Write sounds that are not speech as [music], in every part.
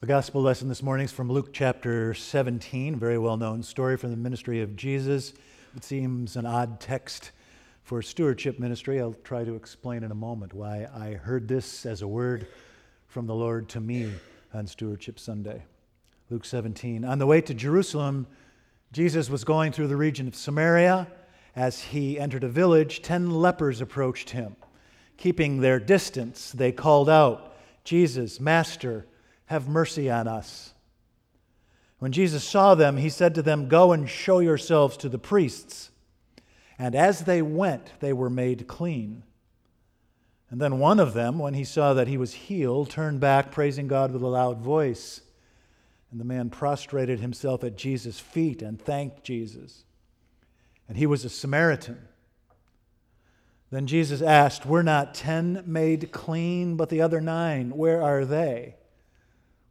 The gospel lesson this morning is from Luke chapter 17, very well known story from the ministry of Jesus. It seems an odd text for stewardship ministry. I'll try to explain in a moment why I heard this as a word from the Lord to me on Stewardship Sunday. Luke 17. On the way to Jerusalem, Jesus was going through the region of Samaria. As he entered a village, ten lepers approached him. Keeping their distance, they called out, Jesus, Master, have mercy on us. When Jesus saw them, he said to them, Go and show yourselves to the priests. And as they went, they were made clean. And then one of them, when he saw that he was healed, turned back, praising God with a loud voice. And the man prostrated himself at Jesus' feet and thanked Jesus. And he was a Samaritan. Then Jesus asked, Were not ten made clean, but the other nine, where are they?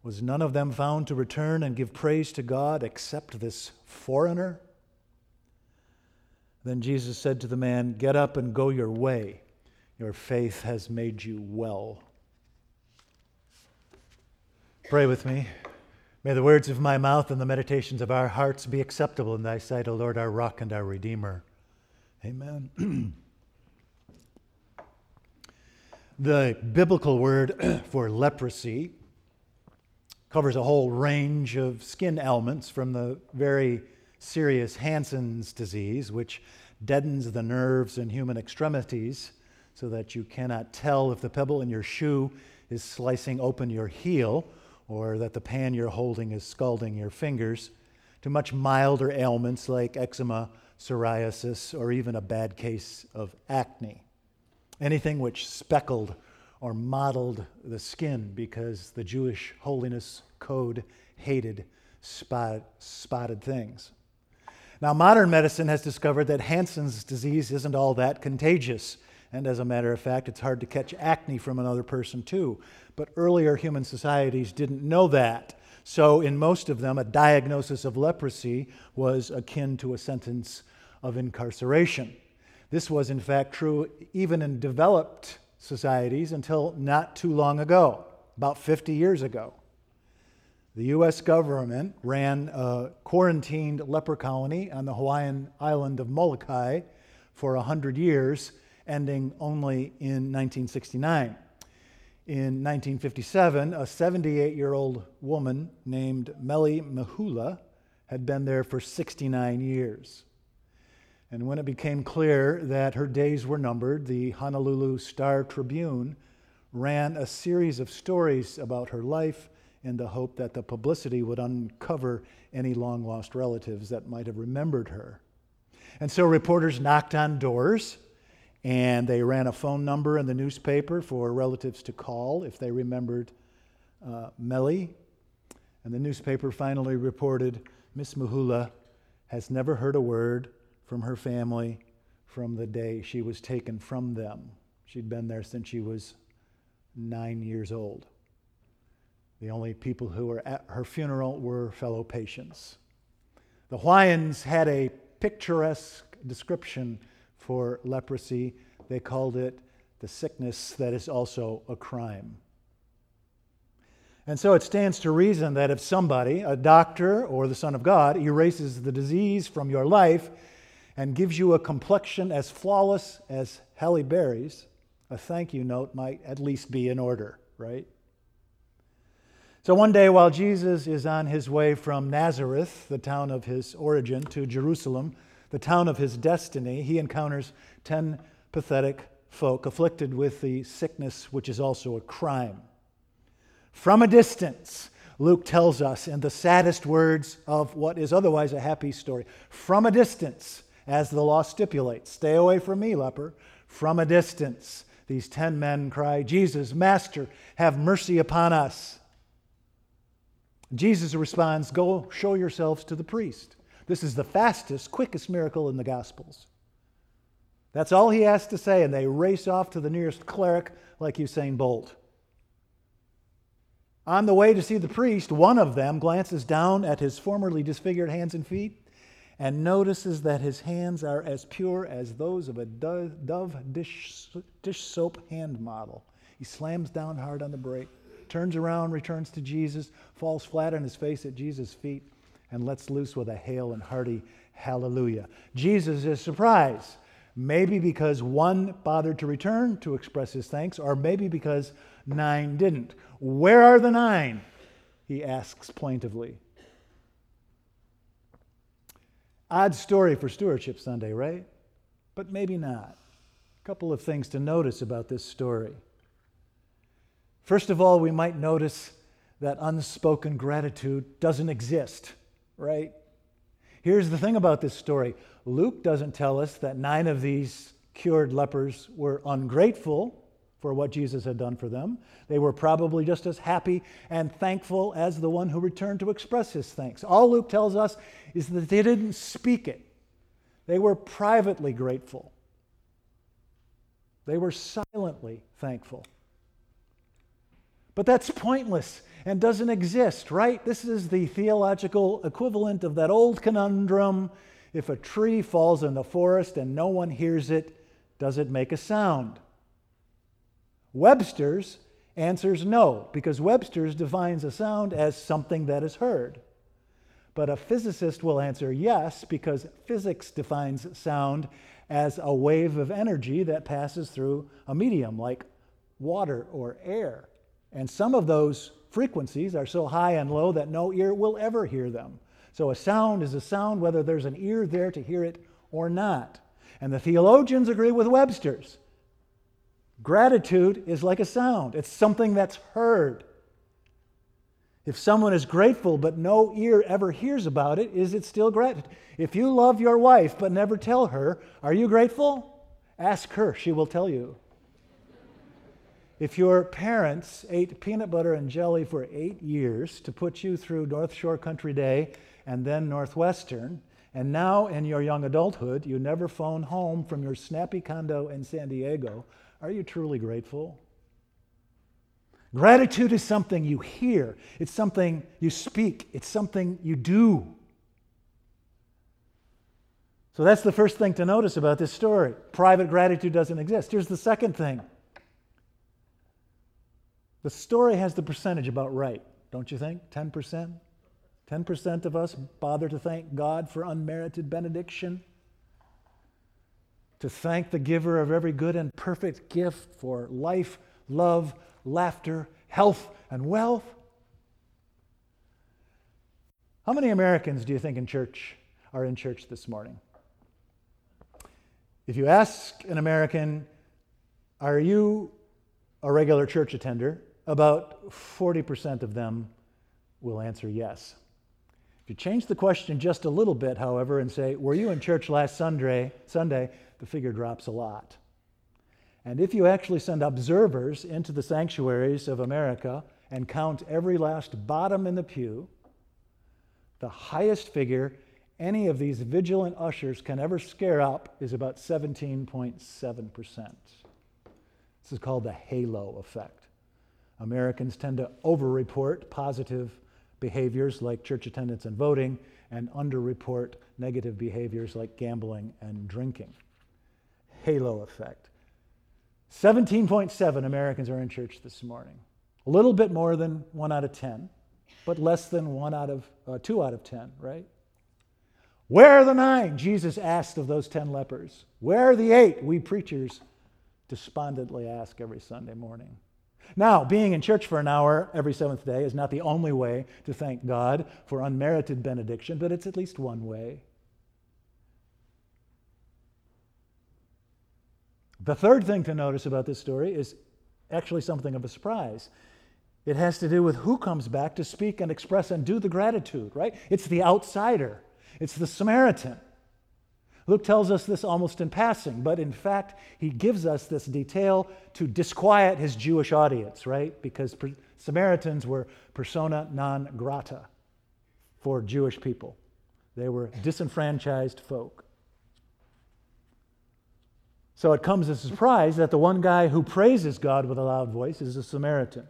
Was none of them found to return and give praise to God except this foreigner? Then Jesus said to the man, Get up and go your way. Your faith has made you well. Pray with me. May the words of my mouth and the meditations of our hearts be acceptable in thy sight, O Lord, our rock and our redeemer. Amen. [clears throat] the biblical word [clears throat] for leprosy covers a whole range of skin ailments from the very serious Hansen's disease, which deadens the nerves in human extremities so that you cannot tell if the pebble in your shoe is slicing open your heel or that the pan you're holding is scalding your fingers, to much milder ailments like eczema, psoriasis, or even a bad case of acne. Anything which speckled or mottled the skin because the Jewish holiness code hated spot, spotted things. Now, modern medicine has discovered that Hansen's disease isn't all that contagious. And as a matter of fact, it's hard to catch acne from another person, too. But earlier human societies didn't know that. So, in most of them, a diagnosis of leprosy was akin to a sentence of incarceration. This was, in fact, true even in developed societies until not too long ago, about 50 years ago. The U.S. government ran a quarantined leper colony on the Hawaiian island of Molokai for 100 years, ending only in 1969. In 1957, a 78 year old woman named Meli Mahula had been there for 69 years. And when it became clear that her days were numbered, the Honolulu Star Tribune ran a series of stories about her life in the hope that the publicity would uncover any long lost relatives that might have remembered her. And so reporters knocked on doors and they ran a phone number in the newspaper for relatives to call if they remembered uh, Meli. And the newspaper finally reported Miss Mahula has never heard a word from her family from the day she was taken from them. She'd been there since she was nine years old. The only people who were at her funeral were fellow patients. The Hawaiians had a picturesque description for leprosy. They called it the sickness that is also a crime. And so it stands to reason that if somebody, a doctor or the Son of God, erases the disease from your life, and gives you a complexion as flawless as Halle Berry's, a thank you note might at least be in order, right? So one day, while Jesus is on his way from Nazareth, the town of his origin, to Jerusalem, the town of his destiny, he encounters 10 pathetic folk afflicted with the sickness which is also a crime. From a distance, Luke tells us in the saddest words of what is otherwise a happy story from a distance, as the law stipulates. Stay away from me, leper. From a distance, these ten men cry, Jesus, Master, have mercy upon us. Jesus responds, Go show yourselves to the priest. This is the fastest, quickest miracle in the Gospels. That's all he has to say, and they race off to the nearest cleric like Usain Bolt. On the way to see the priest, one of them glances down at his formerly disfigured hands and feet and notices that his hands are as pure as those of a Dove dish, dish soap hand model. He slams down hard on the brake. turns around, returns to Jesus, falls flat on his face at Jesus' feet, and lets loose with a hail and hearty hallelujah. Jesus is surprised, maybe because one bothered to return to express his thanks, or maybe because nine didn't. Where are the nine? He asks plaintively. Odd story for Stewardship Sunday, right? But maybe not. A couple of things to notice about this story. First of all, we might notice that unspoken gratitude doesn't exist, right? Here's the thing about this story Luke doesn't tell us that nine of these cured lepers were ungrateful for what Jesus had done for them. They were probably just as happy and thankful as the one who returned to express his thanks. All Luke tells us is that they didn't speak it, they were privately grateful, they were silently thankful. But that's pointless and doesn't exist, right? This is the theological equivalent of that old conundrum if a tree falls in the forest and no one hears it, does it make a sound? Webster's answers no, because Webster's defines a sound as something that is heard. But a physicist will answer yes, because physics defines sound as a wave of energy that passes through a medium like water or air. And some of those frequencies are so high and low that no ear will ever hear them. So a sound is a sound whether there's an ear there to hear it or not. And the theologians agree with Webster's. Gratitude is like a sound, it's something that's heard. If someone is grateful but no ear ever hears about it, is it still gratitude? If you love your wife but never tell her, are you grateful? Ask her, she will tell you. If your parents ate peanut butter and jelly for eight years to put you through North Shore Country Day and then Northwestern, and now in your young adulthood you never phone home from your snappy condo in San Diego, are you truly grateful? Gratitude is something you hear, it's something you speak, it's something you do. So that's the first thing to notice about this story. Private gratitude doesn't exist. Here's the second thing the story has the percentage about right, don't you think? 10%? 10% of us bother to thank God for unmerited benediction to thank the giver of every good and perfect gift for life, love, laughter, health, and wealth? How many Americans do you think in church are in church this morning? If you ask an American, Are you a regular church attender? About 40% of them will answer yes. If you change the question just a little bit, however, and say, Were you in church last Sunday? Sunday, the figure drops a lot. And if you actually send observers into the sanctuaries of America and count every last bottom in the pew, the highest figure any of these vigilant ushers can ever scare up is about 17.7%. This is called the halo effect. Americans tend to overreport positive behaviors like church attendance and voting and underreport negative behaviors like gambling and drinking halo effect. 17.7 Americans are in church this morning. A little bit more than one out of 10, but less than one out of uh, two out of 10, right? Where are the nine? Jesus asked of those 10 lepers. Where are the eight? We preachers despondently ask every Sunday morning. Now, being in church for an hour every seventh day is not the only way to thank God for unmerited benediction, but it's at least one way. The third thing to notice about this story is actually something of a surprise. It has to do with who comes back to speak and express and do the gratitude, right? It's the outsider, it's the Samaritan. Luke tells us this almost in passing, but in fact, he gives us this detail to disquiet his Jewish audience, right? Because Samaritans were persona non grata for Jewish people, they were disenfranchised folk. So it comes as a surprise that the one guy who praises God with a loud voice is a Samaritan,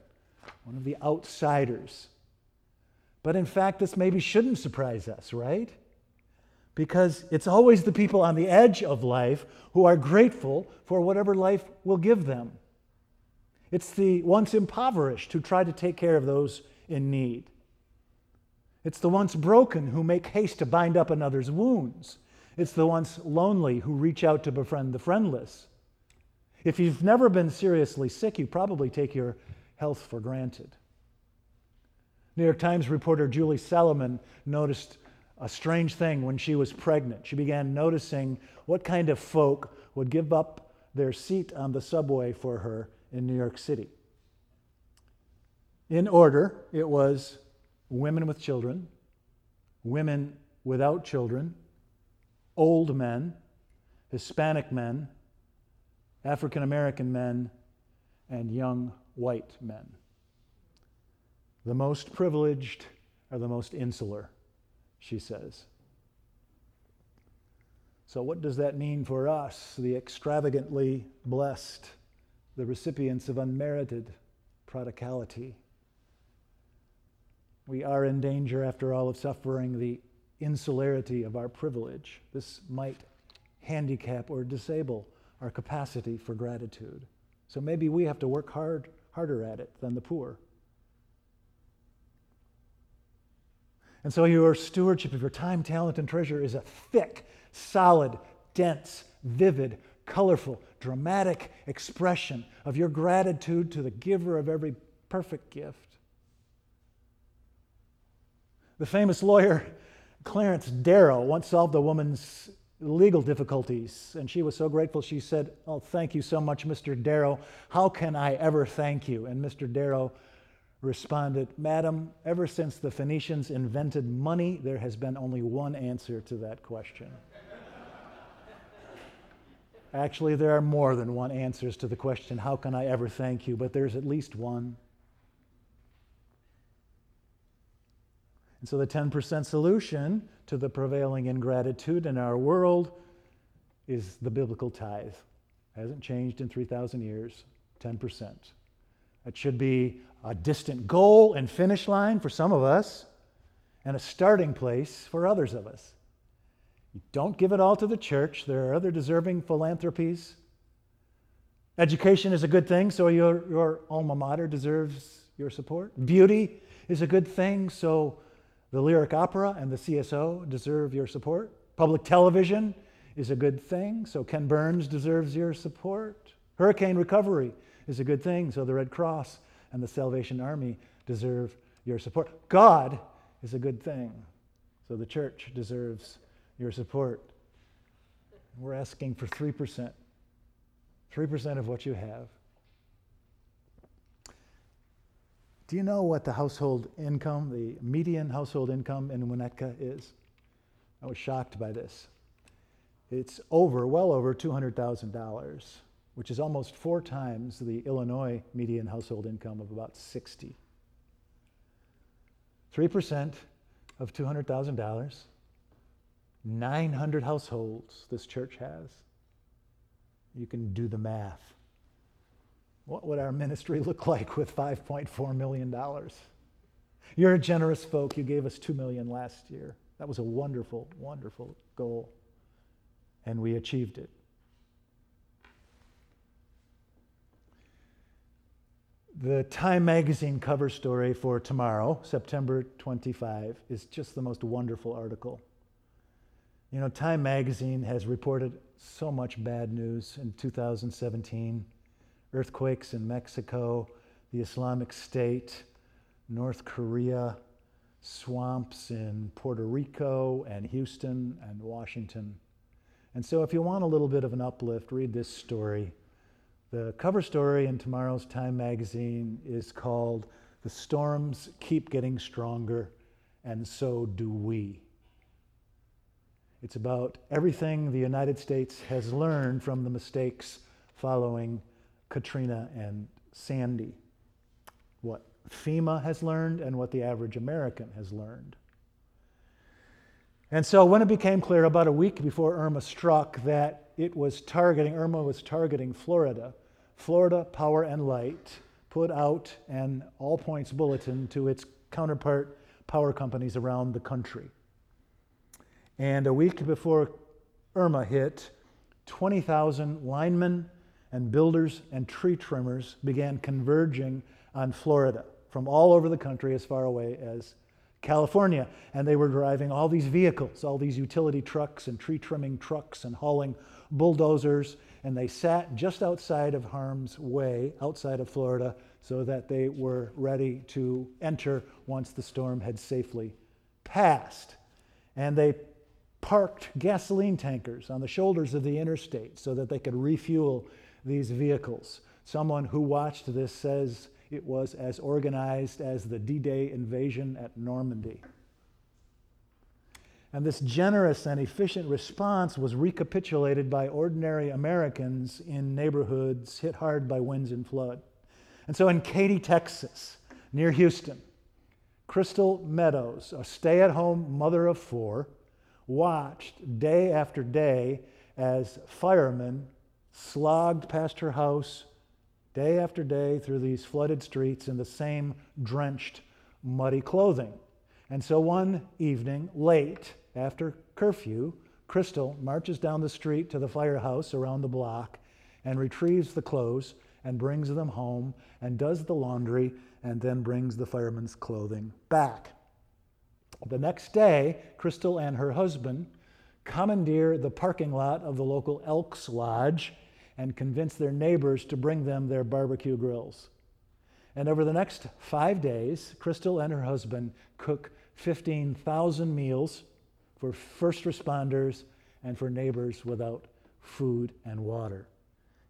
one of the outsiders. But in fact, this maybe shouldn't surprise us, right? Because it's always the people on the edge of life who are grateful for whatever life will give them. It's the once impoverished who try to take care of those in need. It's the once broken who make haste to bind up another's wounds. It's the once lonely who reach out to befriend the friendless. If you've never been seriously sick, you probably take your health for granted. New York Times reporter Julie Salamon noticed a strange thing when she was pregnant. She began noticing what kind of folk would give up their seat on the subway for her in New York City. In order, it was women with children, women without children, old men, Hispanic men, African American men, and young white men. The most privileged are the most insular, she says. So, what does that mean for us, the extravagantly blessed, the recipients of unmerited prodigality? We are in danger, after all, of suffering the insularity of our privilege. This might handicap or disable our capacity for gratitude. So maybe we have to work hard, harder at it than the poor. And so your stewardship of your time, talent, and treasure is a thick, solid, dense, vivid, colorful, dramatic expression of your gratitude to the giver of every perfect gift. The famous lawyer Clarence Darrow once solved a woman's legal difficulties, and she was so grateful she said, Oh, thank you so much, Mr. Darrow. How can I ever thank you? And Mr. Darrow responded, Madam, ever since the Phoenicians invented money, there has been only one answer to that question. [laughs] Actually, there are more than one answers to the question, How can I ever thank you? But there's at least one. And so the 10% solution to the prevailing ingratitude in our world is the biblical tithe. Hasn't changed in 3,000 years, 10%. It should be a distant goal and finish line for some of us and a starting place for others of us. You don't give it all to the church, there are other deserving philanthropies. Education is a good thing, so your, your alma mater deserves your support. Beauty is a good thing, so the Lyric Opera and the CSO deserve your support. Public television is a good thing, so Ken Burns deserves your support. Hurricane recovery is a good thing, so the Red Cross and the Salvation Army deserve your support. God is a good thing, so the church deserves your support. We're asking for 3%. 3% of what you have. Do you know what the household income, the median household income in Winnetka is? I was shocked by this. It's over, well over $200,000, which is almost four times the Illinois median household income of about 60. 3% of $200,000, 900 households this church has. You can do the math. What would our ministry [laughs] look like with $5.4 million? You're a generous folk. You gave us 2 million last year. That was a wonderful, wonderful goal. And we achieved it. The Time Magazine cover story for tomorrow, September 25, is just the most wonderful article. You know, Time Magazine has reported so much bad news in 2017 earthquakes in Mexico, the Islamic State, North Korea, swamps in Puerto Rico and Houston and Washington. And so, if you want a little bit of an uplift, read this story. The cover story in tomorrow's Time magazine is called The Storms Keep Getting Stronger, and So Do We. It's about everything the United States has learned from the mistakes following Katrina and Sandy, what FEMA has learned and what the average American has learned. And so when it became clear about a week before Irma struck that it was targeting, Irma was targeting Florida, Florida Power and Light put out an all points bulletin to its counterpart power companies around the country. And a week before Irma hit, 20,000 linemen and builders and tree trimmers began converging on Florida from all over the country as far away as California. And they were driving all these vehicles, all these utility trucks and tree trimming trucks and hauling bulldozers. And they sat just outside of harm's way, outside of Florida, so that they were ready to enter once the storm had safely passed. And they parked gasoline tankers on the shoulders of the interstate so that they could refuel these vehicles. Someone who watched this says it was as organized as the D Day invasion at Normandy. And this generous and efficient response was recapitulated by ordinary Americans in neighborhoods hit hard by winds and flood. And so in Katy, Texas, near Houston, Crystal Meadows, a stay at home mother of four, watched day after day as firemen slogged past her house day after day through these flooded streets in the same drenched, muddy clothing. And so one evening, late after curfew, Crystal marches down the street to the firehouse around the block and retrieves the clothes and brings them home and does the laundry and then brings the fireman's clothing back. The next day, Crystal and her husband commandeer the parking lot of the local Elks Lodge and convince their neighbors to bring them their barbecue grills. And over the next five days, Crystal and her husband cook 15,000 meals for first responders and for neighbors without food and water.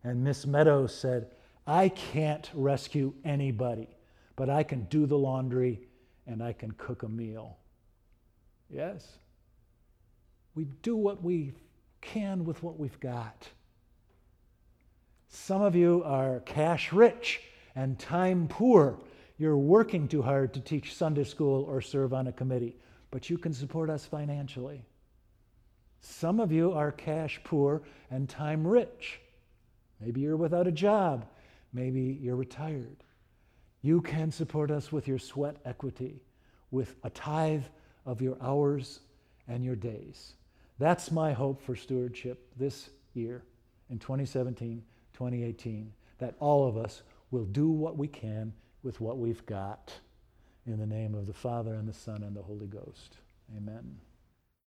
And Miss Meadows said, I can't rescue anybody, but I can do the laundry and I can cook a meal. Yes. We do what we can with what we've got. Some of you are cash rich and time poor. You're working too hard to teach Sunday school or serve on a committee, but you can support us financially. Some of you are cash poor and time rich. Maybe you're without a job. Maybe you're retired. You can support us with your sweat equity, with a tithe of your hours and your days. That's my hope for stewardship this year in 2017 2018 that all of us will do what we can with what we've got. In the name of the Father, and the Son, and the Holy Ghost. Amen.